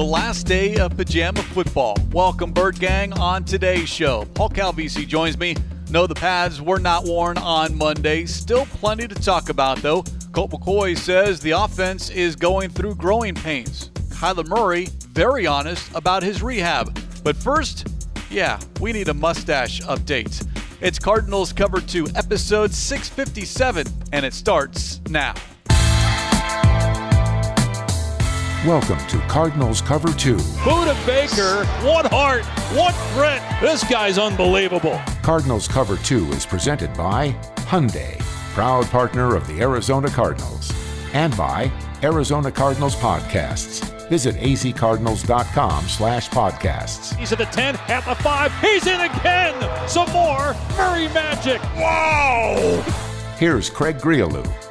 the last day of pajama football. Welcome, Bird Gang, on today's show. Paul Calvisi joins me. No, the pads were not worn on Monday. Still plenty to talk about, though. Colt McCoy says the offense is going through growing pains. Kyler Murray, very honest about his rehab. But first, yeah, we need a mustache update. It's Cardinals Cover 2, episode 657, and it starts now. Welcome to Cardinals Cover 2. Budda Baker, what heart, what grit. This guy's unbelievable. Cardinals Cover 2 is presented by Hyundai, proud partner of the Arizona Cardinals, and by Arizona Cardinals Podcasts. Visit azcardinals.com slash podcasts. He's at the 10, at the 5, he's in again! Some more Murray magic! Wow! Here's Craig Grialou.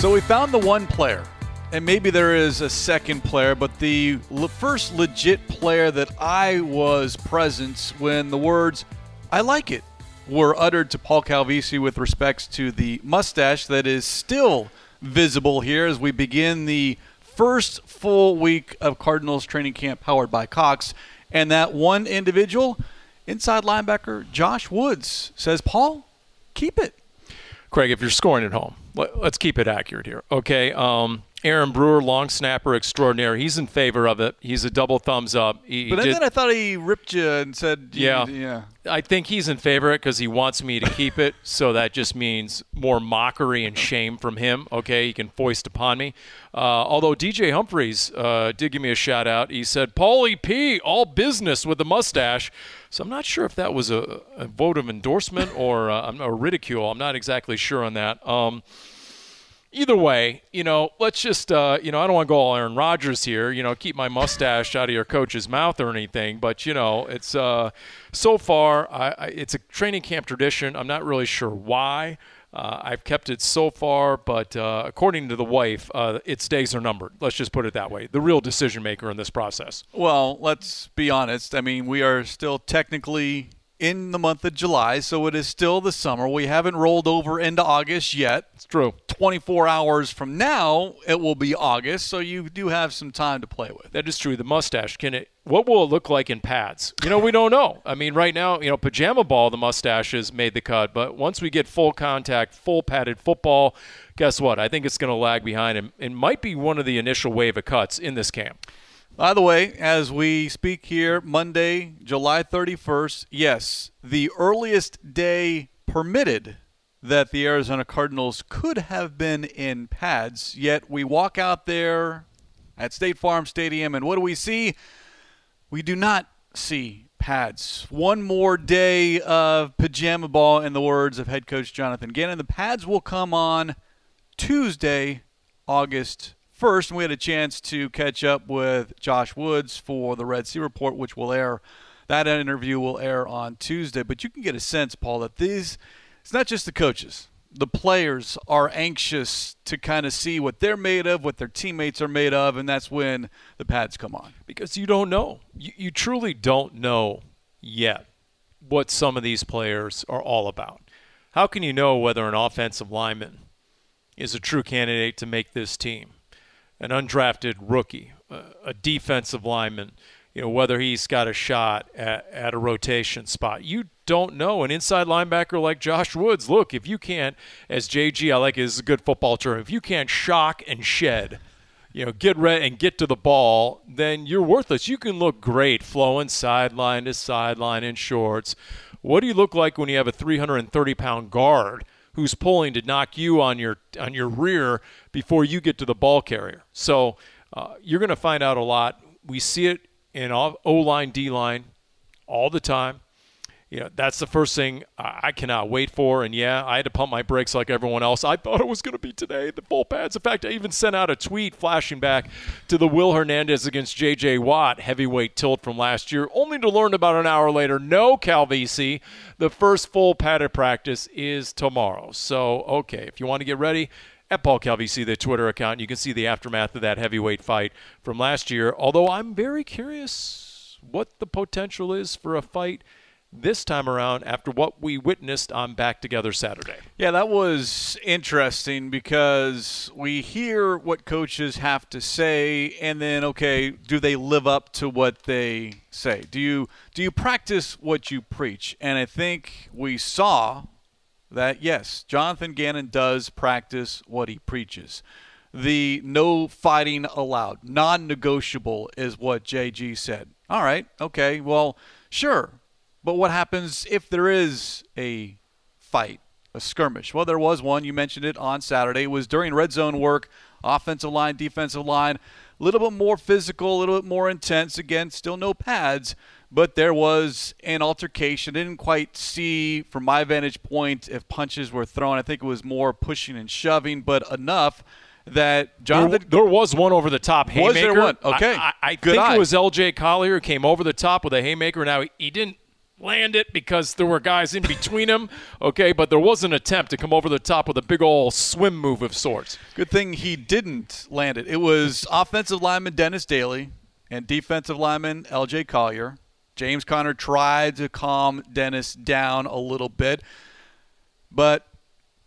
So we found the one player, and maybe there is a second player, but the first legit player that I was present when the words, I like it, were uttered to Paul Calvisi with respects to the mustache that is still visible here as we begin the first full week of Cardinals training camp powered by Cox. And that one individual, inside linebacker Josh Woods, says, Paul, keep it. Craig, if you're scoring at home, let, us keep it accurate here, okay? Um, Aaron Brewer, long snapper extraordinaire. He's in favor of it. He's a double thumbs up. He, but he then I thought he ripped you and said, yeah, yeah. I think he's in favor of it because he wants me to keep it. so that just means more mockery and shame from him. Okay, he can foist upon me. Uh, although DJ Humphries uh, did give me a shout out. He said, "Paulie P, all business with the mustache." So I'm not sure if that was a, a vote of endorsement or uh, a ridicule. I'm not exactly sure on that. Um, either way, you know, let's just, uh, you know, I don't want to go all Aaron Rodgers here, you know, keep my mustache out of your coach's mouth or anything, but, you know, it's uh, so far, I, I, it's a training camp tradition. I'm not really sure why. Uh, I've kept it so far, but uh, according to the wife, uh, its days are numbered. Let's just put it that way. The real decision maker in this process. Well, let's be honest. I mean, we are still technically in the month of July, so it is still the summer. We haven't rolled over into August yet. It's true. 24 hours from now, it will be August, so you do have some time to play with. That is true. The mustache, can it? What will it look like in pads? You know, we don't know. I mean, right now, you know, pajama ball, the mustaches made the cut, but once we get full contact, full padded football, guess what? I think it's going to lag behind and it might be one of the initial wave of cuts in this camp. By the way, as we speak here, Monday, July 31st, yes, the earliest day permitted that the Arizona Cardinals could have been in pads, yet we walk out there at State Farm Stadium, and what do we see? We do not see pads. One more day of pajama ball, in the words of head coach Jonathan Gannon. The pads will come on Tuesday, August first, and we had a chance to catch up with Josh Woods for the Red Sea Report, which will air. That interview will air on Tuesday. But you can get a sense, Paul, that these it's not just the coaches. The players are anxious to kind of see what they're made of, what their teammates are made of, and that's when the pads come on. Because you don't know. You, you truly don't know yet what some of these players are all about. How can you know whether an offensive lineman is a true candidate to make this team? An undrafted rookie, a defensive lineman, you know, whether he's got a shot at, at, a rotation spot. You don't know. An inside linebacker like Josh Woods, look, if you can't, as JG, I like is a good football term, if you can't shock and shed, you know, get ready and get to the ball, then you're worthless. You can look great flowing sideline to sideline in shorts. What do you look like when you have a 330 pound guard who's pulling to knock you on your on your rear before you get to the ball carrier. So uh, you're going to find out a lot. We see it in O line, D line all the time you know, that's the first thing I cannot wait for. And yeah, I had to pump my brakes like everyone else. I thought it was going to be today, the full pads. In fact, I even sent out a tweet flashing back to the Will Hernandez against J.J. Watt heavyweight tilt from last year, only to learn about an hour later, no, Calvisi, the first full padded practice is tomorrow. So, okay, if you want to get ready, at Paul Calvisi, the Twitter account, you can see the aftermath of that heavyweight fight from last year. Although I'm very curious what the potential is for a fight – this time around after what we witnessed on Back Together Saturday. Yeah, that was interesting because we hear what coaches have to say and then okay, do they live up to what they say? Do you do you practice what you preach? And I think we saw that yes, Jonathan Gannon does practice what he preaches. The no fighting allowed, non-negotiable is what JG said. All right, okay, well, sure but what happens if there is a fight, a skirmish? Well, there was one. You mentioned it on Saturday. It was during red zone work, offensive line, defensive line, a little bit more physical, a little bit more intense. Again, still no pads, but there was an altercation. I didn't quite see, from my vantage point, if punches were thrown. I think it was more pushing and shoving, but enough that Jonathan. There, there, was one over the top haymaker. Was there one? Okay. I, I, I think eye. it was L.J. Collier who came over the top with a haymaker. Now he, he didn't land it because there were guys in between him. Okay, but there was an attempt to come over the top with a big old swim move of sorts. Good thing he didn't land it. It was offensive lineman Dennis Daly and defensive lineman L.J. Collier. James Conner tried to calm Dennis down a little bit, but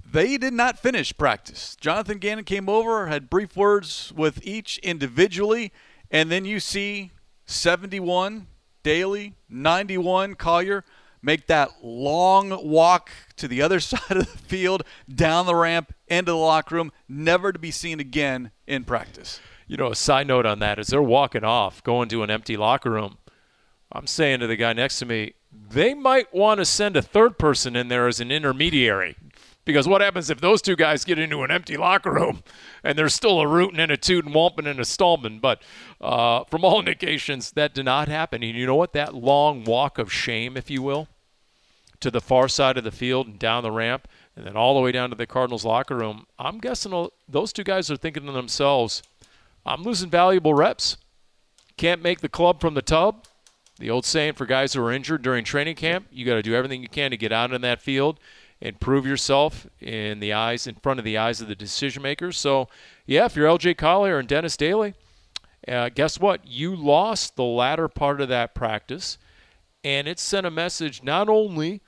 they did not finish practice. Jonathan Gannon came over, had brief words with each individually, and then you see 71 Daly, 91 Collier make that long walk to the other side of the field, down the ramp, into the locker room, never to be seen again in practice. You know, a side note on that is they're walking off, going to an empty locker room. I'm saying to the guy next to me, they might want to send a third person in there as an intermediary. Because what happens if those two guys get into an empty locker room and there's still a rootin' and a toot and Wampin and a Stallman? But uh, from all indications, that did not happen. And you know what? That long walk of shame, if you will, to the far side of the field and down the ramp and then all the way down to the Cardinals locker room, I'm guessing those two guys are thinking to themselves, I'm losing valuable reps. Can't make the club from the tub. The old saying for guys who are injured during training camp, you got to do everything you can to get out in that field and prove yourself in the eyes, in front of the eyes of the decision makers. So, yeah, if you're LJ Collier and Dennis Daly, uh, guess what? You lost the latter part of that practice, and it sent a message. Not only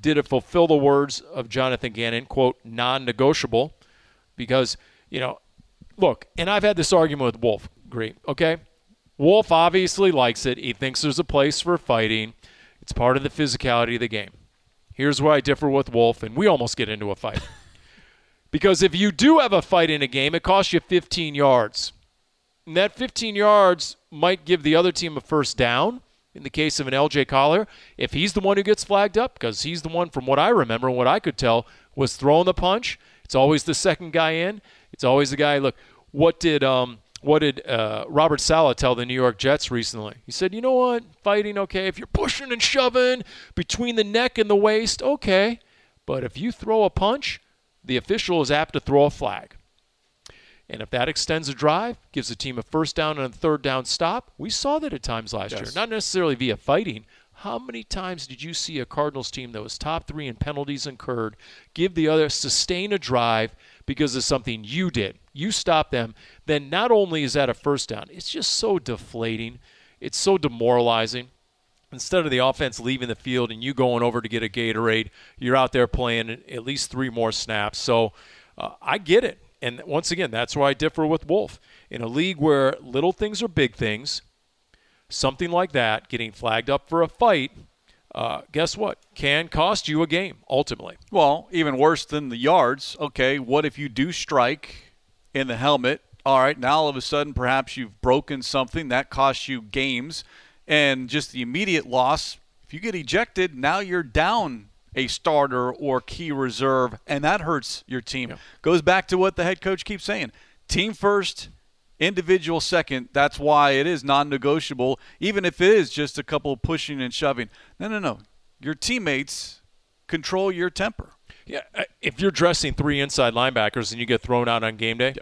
did it fulfill the words of Jonathan Gannon, quote, non-negotiable, because you know, look, and I've had this argument with Wolf. Great, okay. Wolf obviously likes it. He thinks there's a place for fighting. It's part of the physicality of the game. Here's where I differ with Wolf, and we almost get into a fight. because if you do have a fight in a game, it costs you 15 yards. And that 15 yards might give the other team a first down in the case of an LJ Collier. If he's the one who gets flagged up, because he's the one, from what I remember and what I could tell, was throwing the punch, it's always the second guy in. It's always the guy, look, what did um, what did uh, Robert Saleh tell the New York Jets recently? He said, you know what, fighting, okay, if you're pushing and shoving between the neck and the waist, okay. But if you throw a punch, the official is apt to throw a flag. And if that extends a drive, gives the team a first down and a third down stop, we saw that at times last yes. year. Not necessarily via fighting. How many times did you see a Cardinals team that was top three in penalties incurred give the other, sustain a drive because of something you did. You stop them, then not only is that a first down, it's just so deflating. It's so demoralizing. Instead of the offense leaving the field and you going over to get a Gatorade, you're out there playing at least three more snaps. So uh, I get it. And once again, that's where I differ with Wolf. In a league where little things are big things, something like that, getting flagged up for a fight, uh, guess what? Can cost you a game ultimately. Well, even worse than the yards. Okay, what if you do strike in the helmet? All right, now all of a sudden perhaps you've broken something that costs you games, and just the immediate loss. If you get ejected, now you're down a starter or key reserve, and that hurts your team. Yeah. Goes back to what the head coach keeps saying: team first, individual second. That's why it is non negotiable, even if it is just a couple pushing and shoving. No, no, no. Your teammates control your temper. Yeah, uh, if you're dressing three inside linebackers and you get thrown out on game day,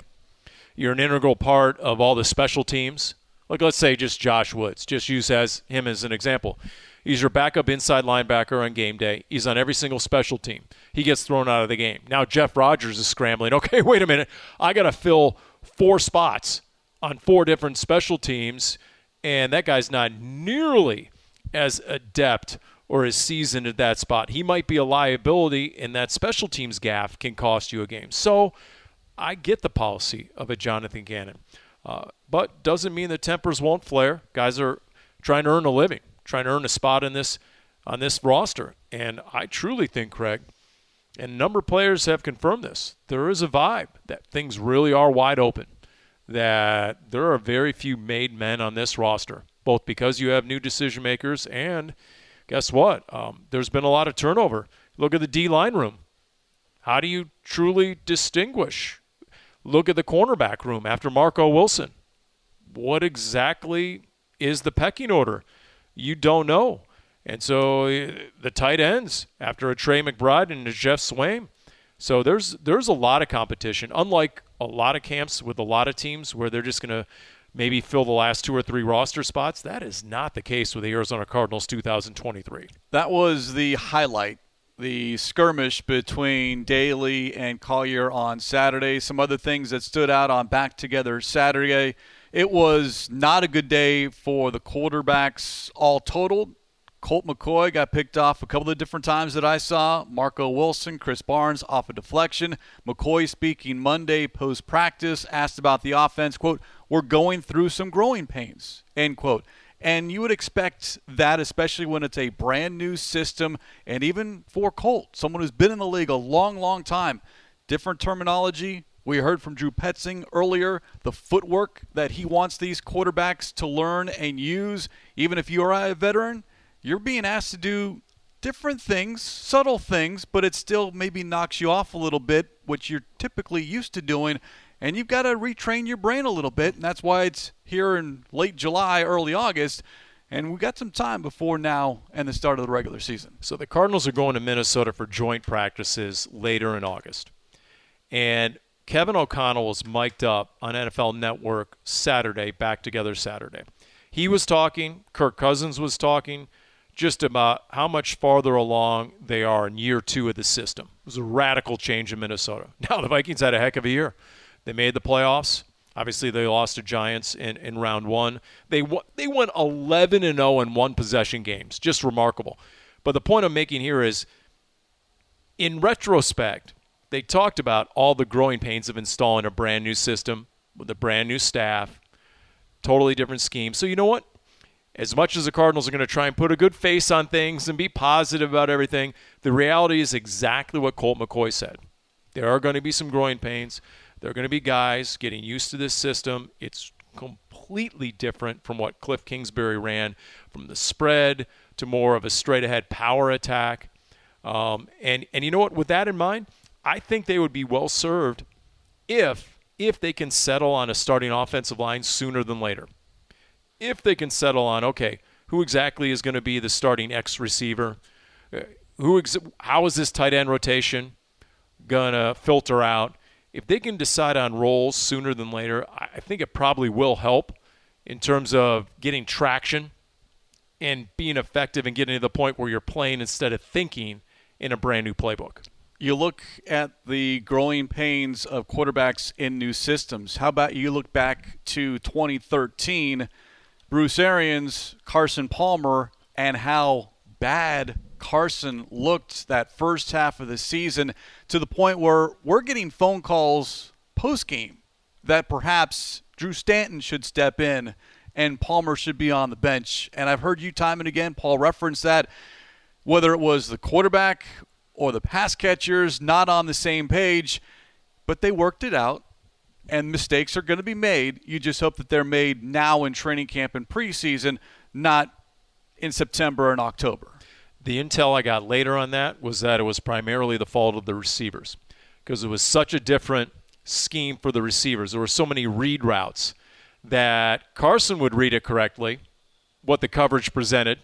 you're an integral part of all the special teams. Like let's say just Josh Woods, just use as him as an example. He's your backup inside linebacker on game day. He's on every single special team. He gets thrown out of the game. Now Jeff Rodgers is scrambling. Okay, wait a minute. I got to fill four spots on four different special teams, and that guy's not nearly as adept or as seasoned at that spot. He might be a liability, and that special teams gaff can cost you a game. So I get the policy of a Jonathan Gannon, uh, but doesn't mean the tempers won't flare. Guys are trying to earn a living, trying to earn a spot in this on this roster, and I truly think, Craig, and a number of players have confirmed this. There is a vibe that things really are wide open. That there are very few made men on this roster, both because you have new decision makers and guess what? Um, there's been a lot of turnover. Look at the D line room. How do you truly distinguish? Look at the cornerback room after Marco Wilson. What exactly is the pecking order? You don't know. And so uh, the tight ends after a Trey McBride and a Geoff Swaim. So there's there's a lot of competition. Unlike a lot of camps with a lot of teams where they're just going to maybe fill the last two or three roster spots, that is not the case with the Arizona Cardinals 2023. That was the highlight the skirmish between Daly and Collier on Saturday. Some other things that stood out on Back Together Saturday. It was not a good day for the quarterbacks all total. Colt McCoy got picked off a couple of different times that I saw. Marco Wilson, Krys Barnes off a deflection. McCoy speaking Monday post practice, asked about the offense. Quote, We're going through some growing pains. End quote. And you would expect that, especially when it's a brand new system, and even for Colt, someone who's been in the league a long, long time. Different terminology. We heard from Drew Petzing earlier the footwork that he wants these quarterbacks to learn and use. Even if you're a veteran, you're being asked to do different things, subtle things, but it still maybe knocks you off a little bit, which you're typically used to doing. And you've got to retrain your brain a little bit, and that's why it's here in late July, early August. And we've got some time before now and the start of the regular season. So the Cardinals are going to Minnesota for joint practices later in August. And Kevin O'Connell was mic'd up on NFL Network Saturday, back together Saturday. He was talking, Kirk Cousins was talking just about how much farther along they are in year two of the system. It was a radical change in Minnesota. Now, the Vikings had a heck of a year. They made the playoffs. Obviously, they lost to Giants in, in round one. They, they went 11 and 0 in one possession games. Just remarkable. But the point I'm making here is in retrospect, they talked about all the growing pains of installing a brand new system with a brand new staff, totally different scheme. So, you know what? As much as the Cardinals are going to try and put a good face on things and be positive about everything, the reality is exactly what Colt McCoy said. There are going to be some groin pains. There are going to be guys getting used to this system. It's completely different from what Cliff Kingsbury ran, from the spread to more of a straight ahead power attack. Um, and, and you know what? With that in mind, I think they would be well served if if they can settle on a starting offensive line sooner than later if they can settle on, okay, who exactly is going to be the starting X receiver? Uh, who ex- how is this tight end rotation going to filter out? If they can decide on roles sooner than later, I think it probably will help in terms of getting traction and being effective and getting to the point where you're playing instead of thinking in a brand new playbook. You look at the growing pains of quarterbacks in new systems. How about you look back to 2013? Bruce Arians, Carson Palmer, and how bad Carson looked that first half of the season to the point where we're getting phone calls post game that perhaps Drew Stanton should step in and Palmer should be on the bench. And I've heard you time and again, Paul, reference that whether it was the quarterback or the pass catchers not on the same page, but they worked it out and mistakes are going to be made. You just hope that they're made now in training camp and preseason, not in September and October. The intel I got later on that was that it was primarily the fault of the receivers because it was such a different scheme for the receivers. There were so many read routes that Carson would read it correctly, what the coverage presented,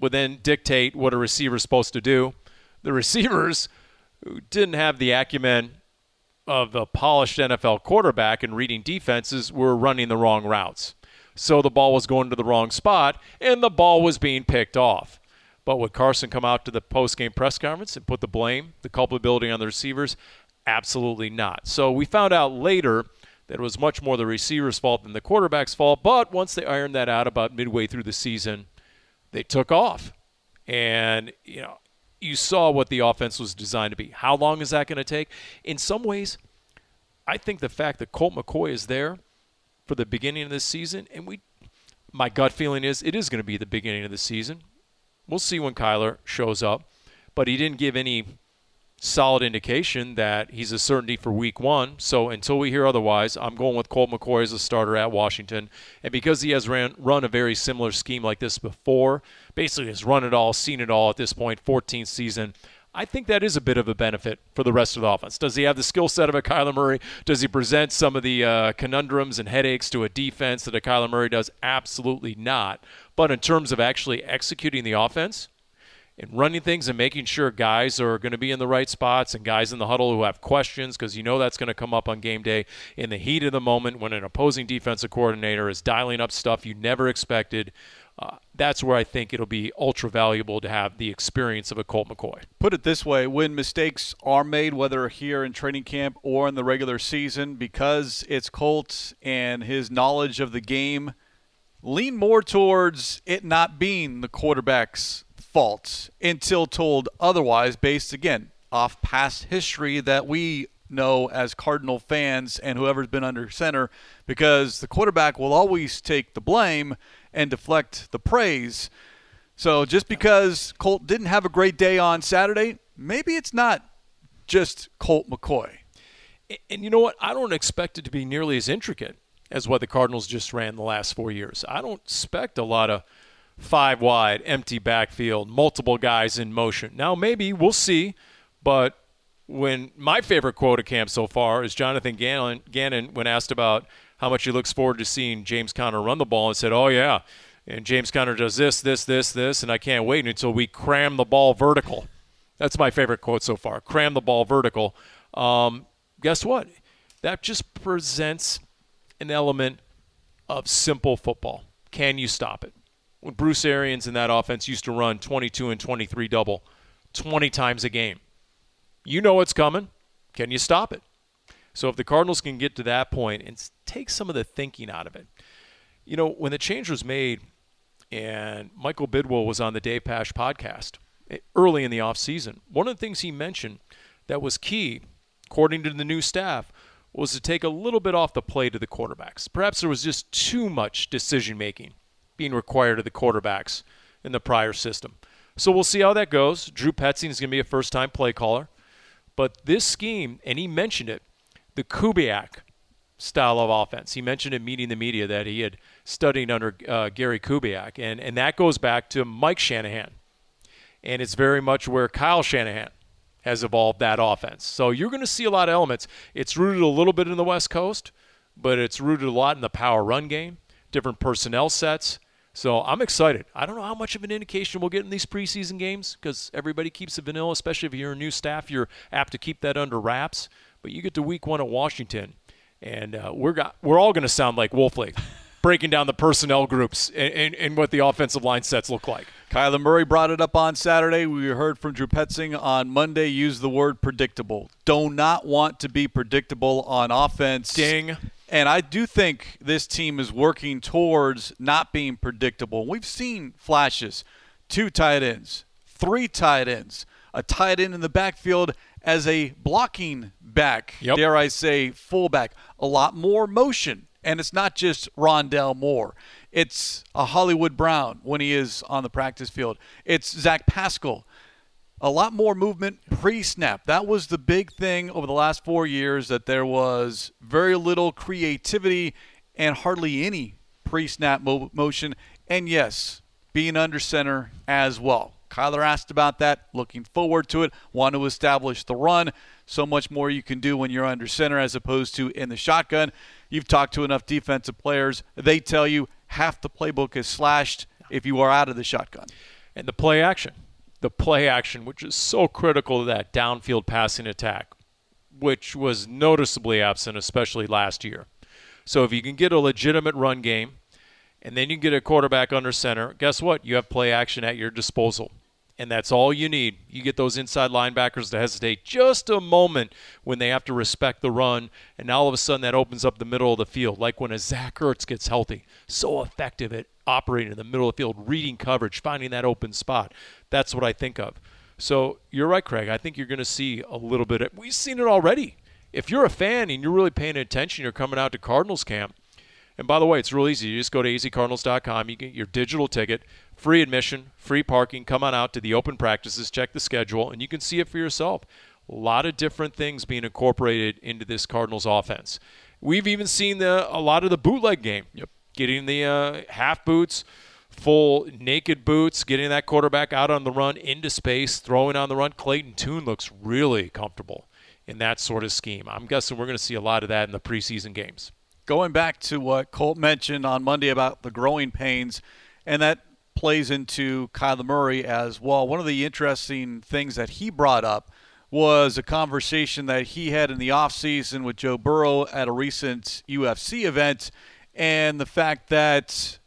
would then dictate what a receiver's supposed to do. The receivers who didn't have the acumen of the polished NFL quarterback and reading defenses were running the wrong routes. So the ball was going to the wrong spot and the ball was being picked off. But would Carson come out to the post-game press conference and put the blame, the culpability on the receivers? Absolutely not. So we found out later that it was much more the receiver's fault than the quarterback's fault. But once they ironed that out about midway through the season, they took off. And, you know, you saw what the offense was designed to be. How long is that going to take? In some ways, I think the fact that Colt McCoy is there for the beginning of this season, and we, my gut feeling is it is going to be the beginning of the season. We'll see when Kyler shows up, but he didn't give any solid indication that he's a certainty for week one. So until we hear otherwise, I'm going with Colt McCoy as a starter at Washington. And because he has ran, run a very similar scheme like this before, basically has run it all, seen it all at this point, 14th season. I think that is a bit of a benefit for the rest of the offense. Does he have the skill set of a Kyler Murray? Does he present some of the uh, conundrums and headaches to a defense that a Kyler Murray does? Absolutely not. But in terms of actually executing the offense, and running things and making sure guys are going to be in the right spots and guys in the huddle who have questions because you know that's going to come up on game day in the heat of the moment when an opposing defensive coordinator is dialing up stuff you never expected. Uh, that's where I think it'll be ultra valuable to have the experience of a Colt McCoy. Put it this way when mistakes are made, whether here in training camp or in the regular season, because it's Colt and his knowledge of the game, lean more towards it not being the quarterback's until told otherwise, based again off past history that we know as Cardinal fans and whoever's been under center, because the quarterback will always take the blame and deflect the praise. So just because Colt didn't have a great day on Saturday, maybe it's not just Colt McCoy. And you know what? I don't expect it to be nearly as intricate as what the Cardinals just ran the last four years. I don't expect a lot of five wide, empty backfield, multiple guys in motion. Now, maybe we'll see, but when my favorite quote of camp so far is Jonathan Gannon, Gannon when asked about how much he looks forward to seeing James Conner run the ball and said, "Oh yeah, and James Conner does this, this, this, this, and I can't wait until we cram the ball vertical." That's my favorite quote so far. Cram the ball vertical. Um, guess what? That just presents an element of simple football. Can you stop it? When Bruce Arians in that offense used to run 22 and 23 double 20 times a game. You know what's coming. Can you stop it? So if the Cardinals can get to that point and take some of the thinking out of it. You know, when the change was made and Michael Bidwill was on the Dave Pasch podcast eh, early in the offseason, one of the things he mentioned that was key, according to the new staff, was to take a little bit off the plate of the quarterbacks. Perhaps there was just too much decision making being required of the quarterbacks in the prior system. So we'll see how that goes. Drew Petzing is going to be a first time play caller. But this scheme, and he mentioned it, the Kubiak style of offense. He mentioned in meeting the media that he had studied under uh, Gary Kubiak, and, and that goes back to Mike Shanahan. And it's very much where Kyle Shanahan has evolved that offense. So you're going to see a lot of elements. It's rooted a little bit in the West Coast, but it's rooted a lot in the power run game, different personnel sets. So I'm excited. I don't know how much of an indication we'll get in these preseason games because everybody keeps it vanilla, especially if you're a new staff. You're apt to keep that under wraps. But you get to week one at Washington, and uh, we're got, we're all going to sound like Wolf Lake, breaking down the personnel groups and, and, and, what the offensive line sets look like. Kyler Murray brought it up on Saturday. We heard from Drew Petzing on Monday. Use the word predictable. Do not want to be predictable on offense. Ding. And I do think this team is working towards not being predictable. We've seen flashes two tight ends, three tight ends, a tight end in the backfield as a blocking back, yep. dare I say, fullback. A lot more motion. And it's not just Rondale Moore. It's a Hollywood Brown when he is on the practice field. It's Zach Pascal a lot more movement pre-snap. That was the big thing over the last four years that there was very little creativity and hardly any pre-snap mo- motion. And yes, being under center as well. Kyler asked about that. Looking forward to it. Want to establish the run. So much more you can do when you're under center as opposed to in the shotgun. You've talked to enough defensive players. They tell you half the playbook is slashed if you are out of the shotgun. And the play action the play action, which is so critical to that downfield passing attack, which was noticeably absent, especially last year. So if you can get a legitimate run game, and then you can get a quarterback under center, guess what? You have play action at your disposal. And that's all you need. You get those inside linebackers to hesitate just a moment when they have to respect the run, and now all of a sudden that opens up the middle of the field, like when a Zach Ertz gets healthy. So effective at operating in the middle of the field, reading coverage, finding that open spot. That's what I think of. So you're right, Craig. I think you're going to see a little bit. Of, we've seen it already. If you're a fan and you're really paying attention, you're coming out to Cardinals camp. And by the way, it's real easy. You just go to azcardinals.com. You get your digital ticket, free admission, free parking. Come on out to the open practices, check the schedule, and you can see it for yourself. A lot of different things being incorporated into this Cardinals offense. We've even seen the, a lot of the bootleg game. Yep. Getting the uh, half boots, full naked boots, getting that quarterback out on the run into space, throwing on the run. Clayton Tune looks really comfortable in that sort of scheme. I'm guessing we're going to see a lot of that in the preseason games. Going back to what Colt mentioned on Monday about the growing pains, and that plays into Kyler Murray as well. One of the interesting things that he brought up was a conversation that he had in the offseason with Joe Burrow at a recent UFC event, and the fact that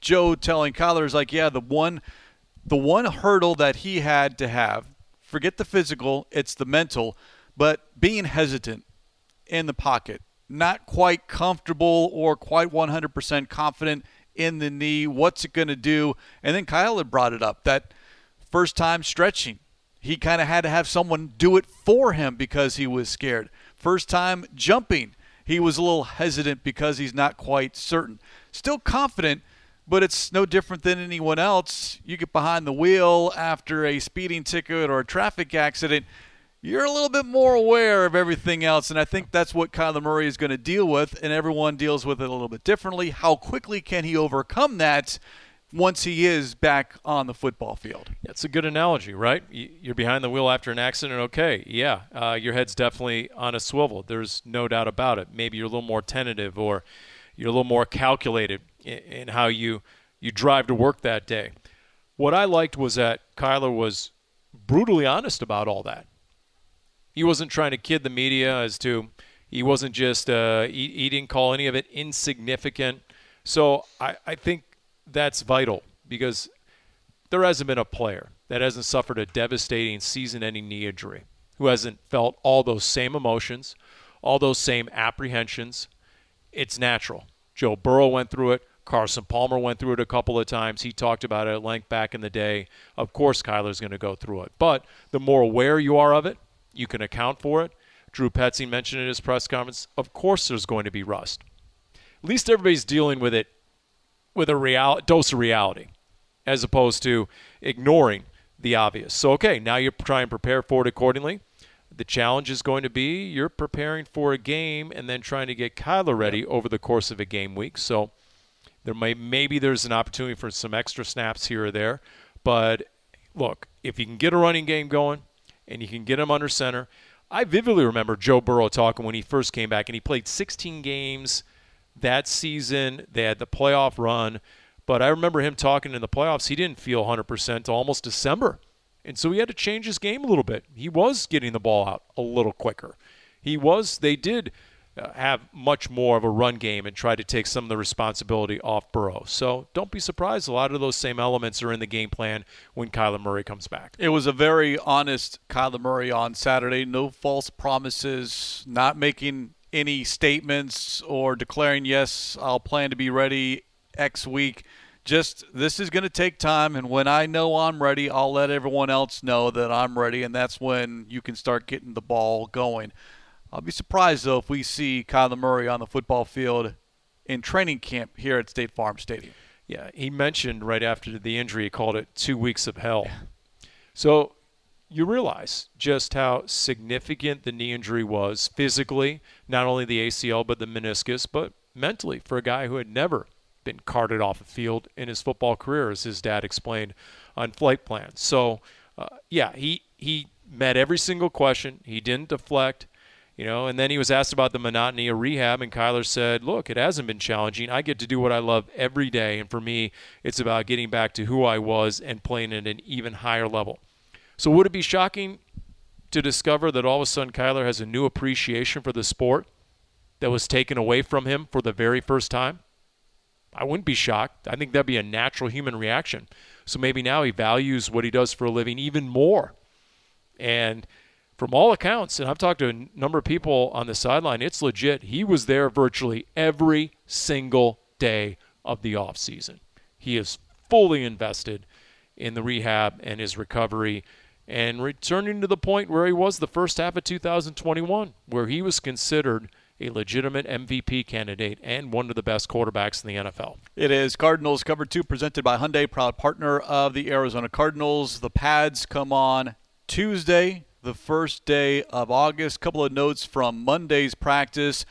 Joe telling Kyler is like, yeah, the one the one hurdle that he had to have, forget the physical, it's the mental, but being hesitant in the pocket, not quite comfortable or quite 100% confident in the knee. What's it going to do? And then Kyle had brought it up that first time stretching, he kind of had to have someone do it for him because he was scared. First time jumping, he was a little hesitant because he's not quite certain. Still confident but it's no different than anyone else. You get behind the wheel after a speeding ticket or a traffic accident, you're a little bit more aware of everything else. And I think that's what Kyler Murray is going to deal with, and everyone deals with it a little bit differently. How quickly can he overcome that? Once he is back on the football field, that's a good analogy, right? You're behind the wheel after an accident. Okay, yeah, uh, your head's definitely on a swivel. There's no doubt about it. Maybe you're a little more tentative, or you're a little more calculated in, how you you drive to work that day. What I liked was that Kyler was brutally honest about all that. He wasn't trying to kid the media as to he wasn't just uh, he, he didn't call any of it insignificant. So I, I think that's vital because there hasn't been a player that hasn't suffered a devastating season-ending knee injury who hasn't felt all those same emotions, all those same apprehensions. It's natural. Joe Burrow went through it. Carson Palmer went through it a couple of times. He talked about it at length back in the day. Of course, Kyler's going to go through it. But the more aware you are of it, you can account for it. Drew Petzing mentioned in his press conference, of course there's going to be rust. At least everybody's dealing with it with a real, dose of reality as opposed to ignoring the obvious. So, okay, now you try and prepare for it accordingly. The challenge is going to be you're preparing for a game and then trying to get Kyler ready over the course of a game week. So, there may maybe there's an opportunity for some extra snaps here or there, but look, if you can get a running game going and you can get him under center, I vividly remember Joe Burrow talking when he first came back and he played 16 games that season. They had the playoff run, but I remember him talking in the playoffs. He didn't feel 100% until almost December. And so he had to change his game a little bit. He was getting the ball out a little quicker. He was, they did Uh, have much more of a run game and try to take some of the responsibility off Burrow. So don't be surprised. A lot of those same elements are in the game plan when Kyler Murray comes back. It was a very honest Kyler Murray on Saturday. No false promises, not making any statements or declaring, yes, I'll plan to be ready X week. Just this is going to take time, and when I know I'm ready, I'll let everyone else know that I'm ready, and that's when you can start getting the ball going. I'll be surprised, though, if we see Kyler Murray on the football field in training camp here at State Farm Stadium. Yeah, he mentioned right after the injury, he called it two weeks of hell. So you realize just how significant the knee injury was physically, not only the ACL, but the meniscus, but mentally for a guy who had never been carted off a field in his football career, as his dad explained on flight plan. So, uh, yeah, he, he met every single question. He didn't deflect. You know, and then he was asked about the monotony of rehab, and Kyler said, Look, it hasn't been challenging. I get to do what I love every day, and for me, it's about getting back to who I was and playing at an even higher level. So, would it be shocking to discover that all of a sudden Kyler has a new appreciation for the sport that was taken away from him for the very first time? I wouldn't be shocked. I think that'd be a natural human reaction. So maybe now he values what he does for a living even more. And from all accounts, and I've talked to a number of people on the sideline, it's legit. He was there virtually every single day of the offseason. He is fully invested in the rehab and his recovery and returning to the point where he was the first half of 2021, where he was considered a legitimate MVP candidate and one of the best quarterbacks in the NFL. It is Cardinals Cover 2 presented by Hyundai, proud partner of the Arizona Cardinals. The pads come on Tuesday, the first day of August. Couple of notes from Monday's practice.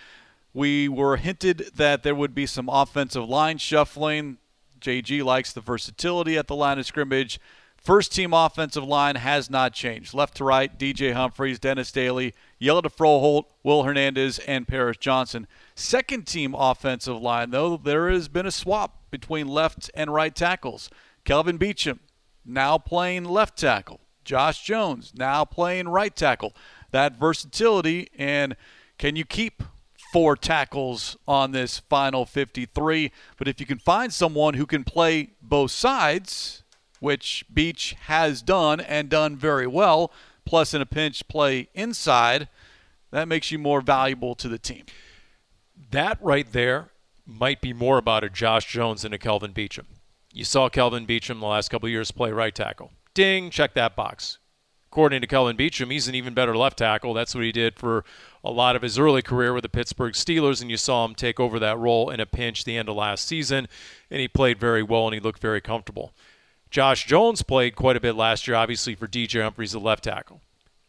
We were hinted that there would be some offensive line shuffling. JG likes the versatility at the line of scrimmage. First team offensive line has not changed. Left to right, DJ Humphries, Dennis Daly, Hjalte Froholdt, Will Hernandez, and Paris Johnson. Second team offensive line, though, there has been a swap between left and right tackles. Kelvin Beachum now playing left tackle. Josh Jones now playing right tackle. That versatility, and can you keep four tackles on this final 53? But if you can find someone who can play both sides, which Beach has done and done very well, plus in a pinch play inside, that makes you more valuable to the team. That right there might be more about a Josh Jones than a Kelvin Beachum. You saw Kelvin Beachum the last couple years play right tackle. Ding, check that box. According to Kelvin Beachum, he's an even better left tackle. That's what he did for a lot of his early career with the Pittsburgh Steelers, and you saw him take over that role in a pinch the end of last season, and he played very well and he looked very comfortable. Josh Jones played quite a bit last year, obviously, for DJ Humphries, the left tackle.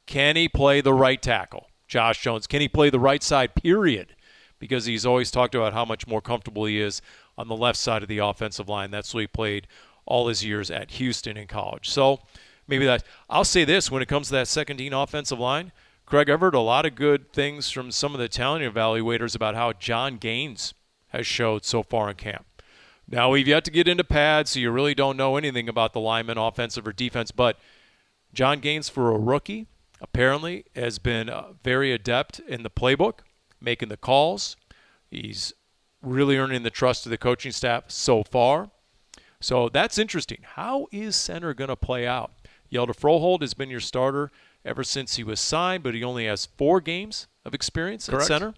Can he play the right tackle? Josh Jones. Can he play the right side, period? Because he's always talked about how much more comfortable he is on the left side of the offensive line. That's what he played all his years at Houston in college. So maybe that. I'll say this when it comes to that second team offensive line, Craig, heard a lot of good things from some of the talent evaluators about how John Gaines has showed so far in camp. Now, we've yet to get into pads, so you really don't know anything about the lineman, offensive or defense. But John Gaines, for a rookie, apparently has been uh, very adept in the playbook, making the calls. He's really earning the trust of the coaching staff so far. So that's interesting. How is center going to play out? Hjalte Froholdt has been your starter ever since he was signed, but he only has four games of experience Correct. at center.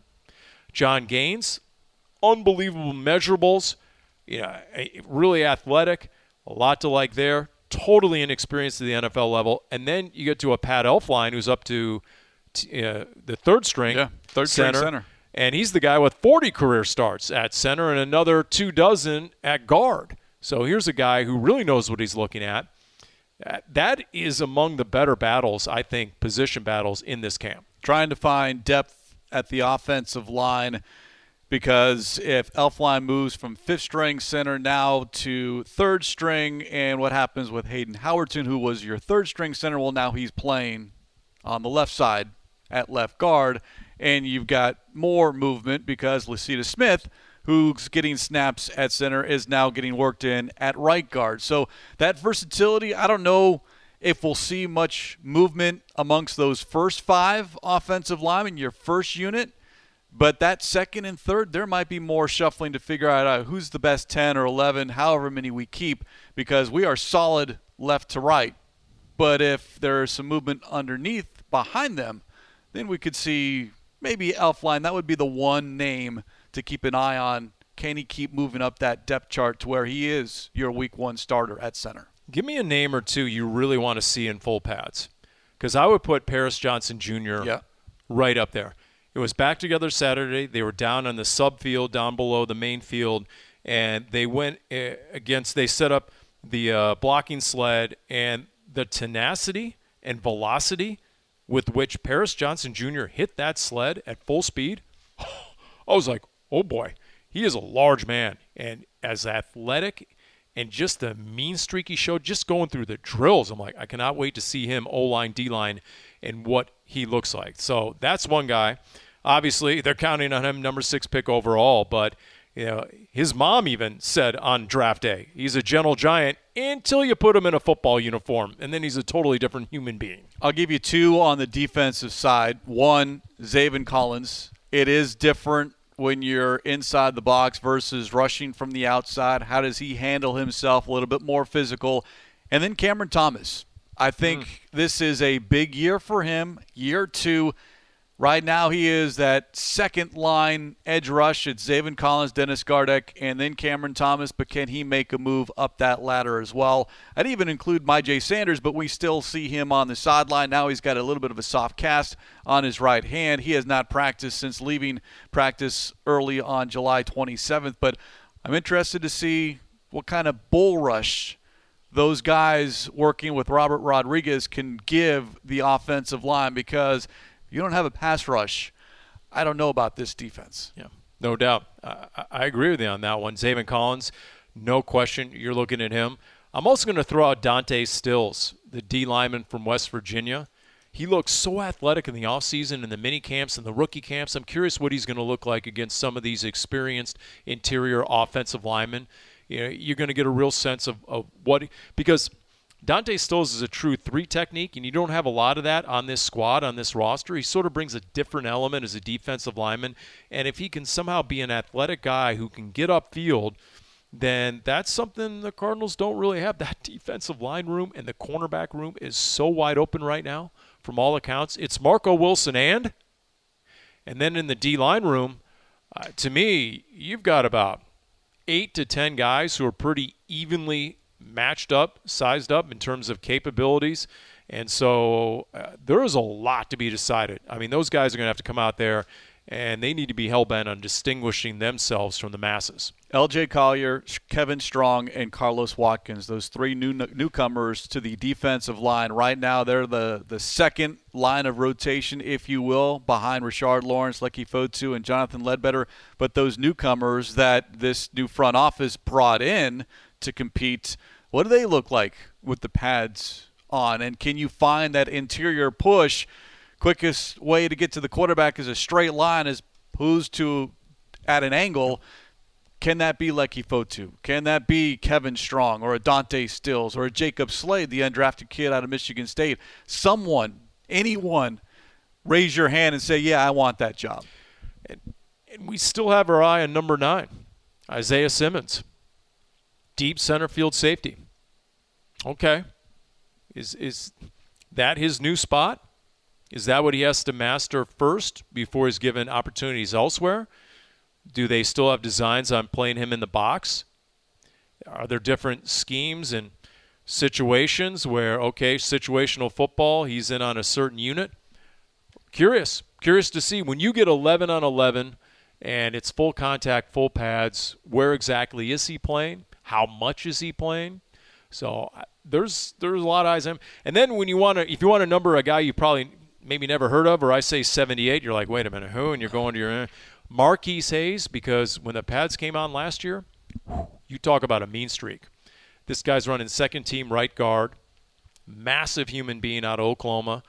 John Gaines, unbelievable measurables you know, really athletic, a lot to like there. Totally inexperienced at the NFL level, and then you get to a Pat Elflein who's up to uh, the third string, yeah, third center, string center, and he's the guy with 40 career starts at center and another two dozen at guard. So here's a guy who really knows what he's looking at. Uh, that is among the better battles, I think, position battles in this camp. Trying to find depth at the offensive line because if Elflein moves from fifth string center now to third string, and what happens with Hayden Howerton, who was your third string center, well, now he's playing on the left side at left guard, and you've got more movement because Lecitus Smith, who's getting snaps at center, is now getting worked in at right guard. So that versatility, I don't know if we'll see much movement amongst those first five offensive linemen, your first unit but that second and third, there might be more shuffling to figure out uh, who's the best 10 or 11, however many we keep, because we are solid left to right. But if there's some movement underneath behind them, then we could see maybe Elflein. That would be the one name to keep an eye on. Can he keep moving up that depth chart to where he is your week one starter at center? Give me a name or two you really want to see in full pads. Because I would put Paris Johnson Jr. Yeah. right up there. It was back together Saturday. They were down on the subfield, down below the main field, and they went uh, against. They set up the uh, blocking sled and the tenacity and velocity with which Paris Johnson Jr. hit that sled at full speed. I was like, oh boy, he is a large man and as athletic and just the mean streak he showed just going through the drills. I'm like, I cannot wait to see him O line, D line, and what he looks like. So that's one guy obviously they're counting on him number six pick overall, but you know his mom even said on draft day he's a gentle giant until you put him in a football uniform, and then he's a totally different human being. I'll give you two on the defensive side. One, Zaven Collins. It is different when you're inside the box versus rushing from the outside? How does he handle himself a little bit more physical? And then Cameron Thomas. I think mm. this is a big year for him. Year two Right now, he is that second line edge rush. It's Zaven Collins, Dennis Gardeck, and then Cameron Thomas. But can he make a move up that ladder as well? I'd even include Myjai Sanders, but we still see him on the sideline. Now he's got a little bit of a soft cast on his right hand. He has not practiced since leaving practice early on July 27th. But I'm interested to see what kind of bull rush those guys working with Robert Rodriguez can give the offensive line because – you don't have a pass rush. I don't know about this defense. Yeah, no doubt. I, I agree with you on that one. Zaven Collins, no question. You're looking at him. I'm also going to throw out Dante Stills, the D lineman from West Virginia. He looks so athletic in the offseason and the mini camps and the rookie camps. I'm curious what he's going to look like against some of these experienced interior offensive linemen. You know, you're going to get a real sense of, of what because – Dante Stills is a true three technique, and you don't have a lot of that on this squad, on this roster. He sort of brings a different element as a defensive lineman. And if he can somehow be an athletic guy who can get upfield, then that's something the Cardinals don't really have. That defensive line room and the cornerback room is so wide open right now, from all accounts. It's Marco Wilson and, and then in the D line room, uh, to me, you've got about eight to ten guys who are pretty evenly matched up, sized up in terms of capabilities. And so uh, there is a lot to be decided. I mean, those guys are going to have to come out there and they need to be hell bent on distinguishing themselves from the masses. LJ Collier, Kevin Strong, and Carlos Watkins, those three new newcomers to the defensive line. Right now, they're the, the second line of rotation, if you will, behind Rashard Lawrence, Leki Fotu, and Jonathan Ledbetter. But those newcomers that this new front office brought in to compete – what do they look like with the pads on? And can you find that interior push? Quickest way to get to the quarterback is a straight line as opposed to at an angle. Can that be Leki Fotu? Can that be Kevin Strong or a Dante Stills or a Jacob Slade, the undrafted kid out of Michigan State? Someone, anyone, raise your hand and say, yeah, I want that job. And, and we still have our eye on number nine, Isaiah Simmons deep center field safety. Okay. Is is that his new spot? Is that what he has to master first before he's given opportunities elsewhere? Do they still have designs on playing him in the box? Are there different schemes and situations where, okay, situational football, he's in on a certain unit? Curious. Curious to see when you get 11 on 11 and it's full contact, full pads, where exactly is he playing? How much is he playing? So there's there's a lot of eyes on him. And then when you want to, if you want to number a guy you probably maybe never heard of, or I say 78, you're like, wait a minute, who? And you're going to your eh. Marquis Hayes because when the pads came on last year, you talk about a mean streak. This guy's running second team right guard, massive human being out of Oklahoma.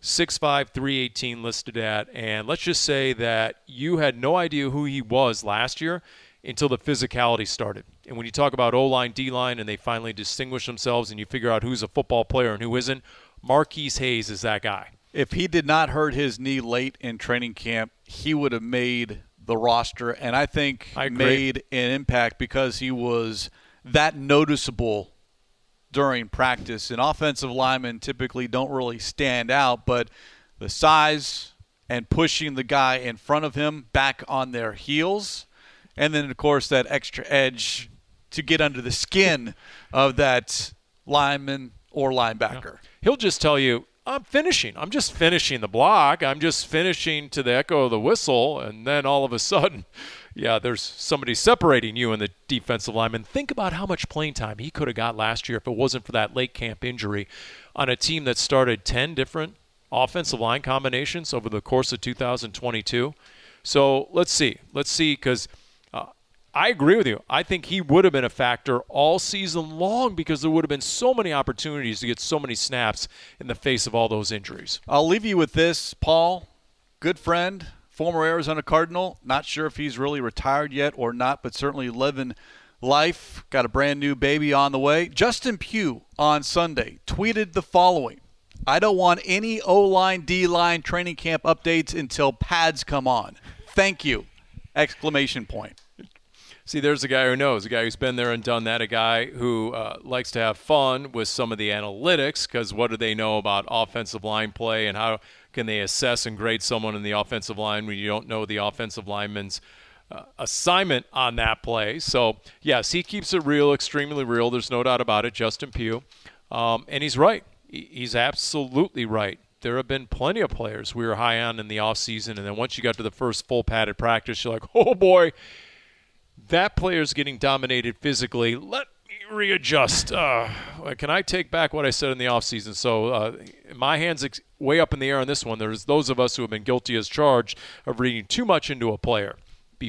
6'5", 318 listed at, and let's just say that you had no idea who he was last year until the physicality started. And when you talk about O line, D line, and they finally distinguish themselves and you figure out who's a football player and who isn't, Marquis Hayes is that guy. If he did not hurt his knee late in training camp, he would have made the roster and I think I made an impact because he was that noticeable during practice. And offensive linemen typically don't really stand out, but the size and pushing the guy in front of him back on their heels and then of course that extra edge to get under the skin of that lineman or linebacker. Yeah. He'll just tell you, I'm finishing. I'm just finishing the block. I'm just finishing to the echo of the whistle. And then all of a sudden, yeah, there's somebody separating you and the defensive lineman. Think about how much playing time he could have got last year if it wasn't for that late camp injury on a team that started 10 different offensive line combinations over the course of 2022. So let's see. Let's see because – I agree with you. I think he would have been a factor all season long because there would have been so many opportunities to get so many snaps in the face of all those injuries. I'll leave you with this, Paul. Good friend, former Arizona Cardinal. Not sure if he's really retired yet or not, but certainly living life. Got a brand new baby on the way. Justin Pugh on Sunday tweeted the following I don't want any O line, D line training camp updates until pads come on. Thank you. Exclamation point. See, there's a guy who knows, a guy who's been there and done that, a guy who uh, likes to have fun with some of the analytics because what do they know about offensive line play and how can they assess and grade someone in the offensive line when you don't know the offensive lineman's uh, assignment on that play? So, yes, he keeps it real, extremely real. There's no doubt about it, Justin Pugh. Um, and he's right. He's absolutely right. There have been plenty of players we were high on in the offseason, and then once you got to the first full padded practice, you're like, oh boy that player's getting dominated physically. Let me readjust. Uh, can I take back what I said in the offseason? So uh, my hands ex- way up in the air on this one. There's those of us who have been guilty as charged of reading too much into a player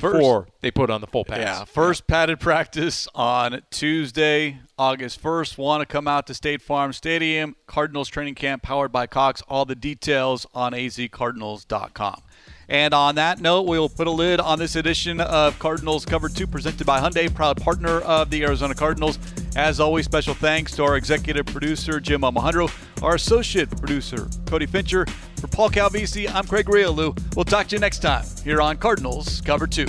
before first, they put on the full pass. Yeah, first padded practice on Tuesday, August 1st. Want to come out to State Farm Stadium, Cardinals training camp powered by Cox. All the details on azcardinals.com. And on that note, we'll put a lid on this edition of Cardinals Cover 2 presented by Hyundai, proud partner of the Arizona Cardinals. As always, special thanks to our executive producer, Jim Omohundro, our associate producer, Cody Fincher. For Paul Calvisi, I'm Craig Grialou. We'll talk to you next time here on Cardinals Cover 2.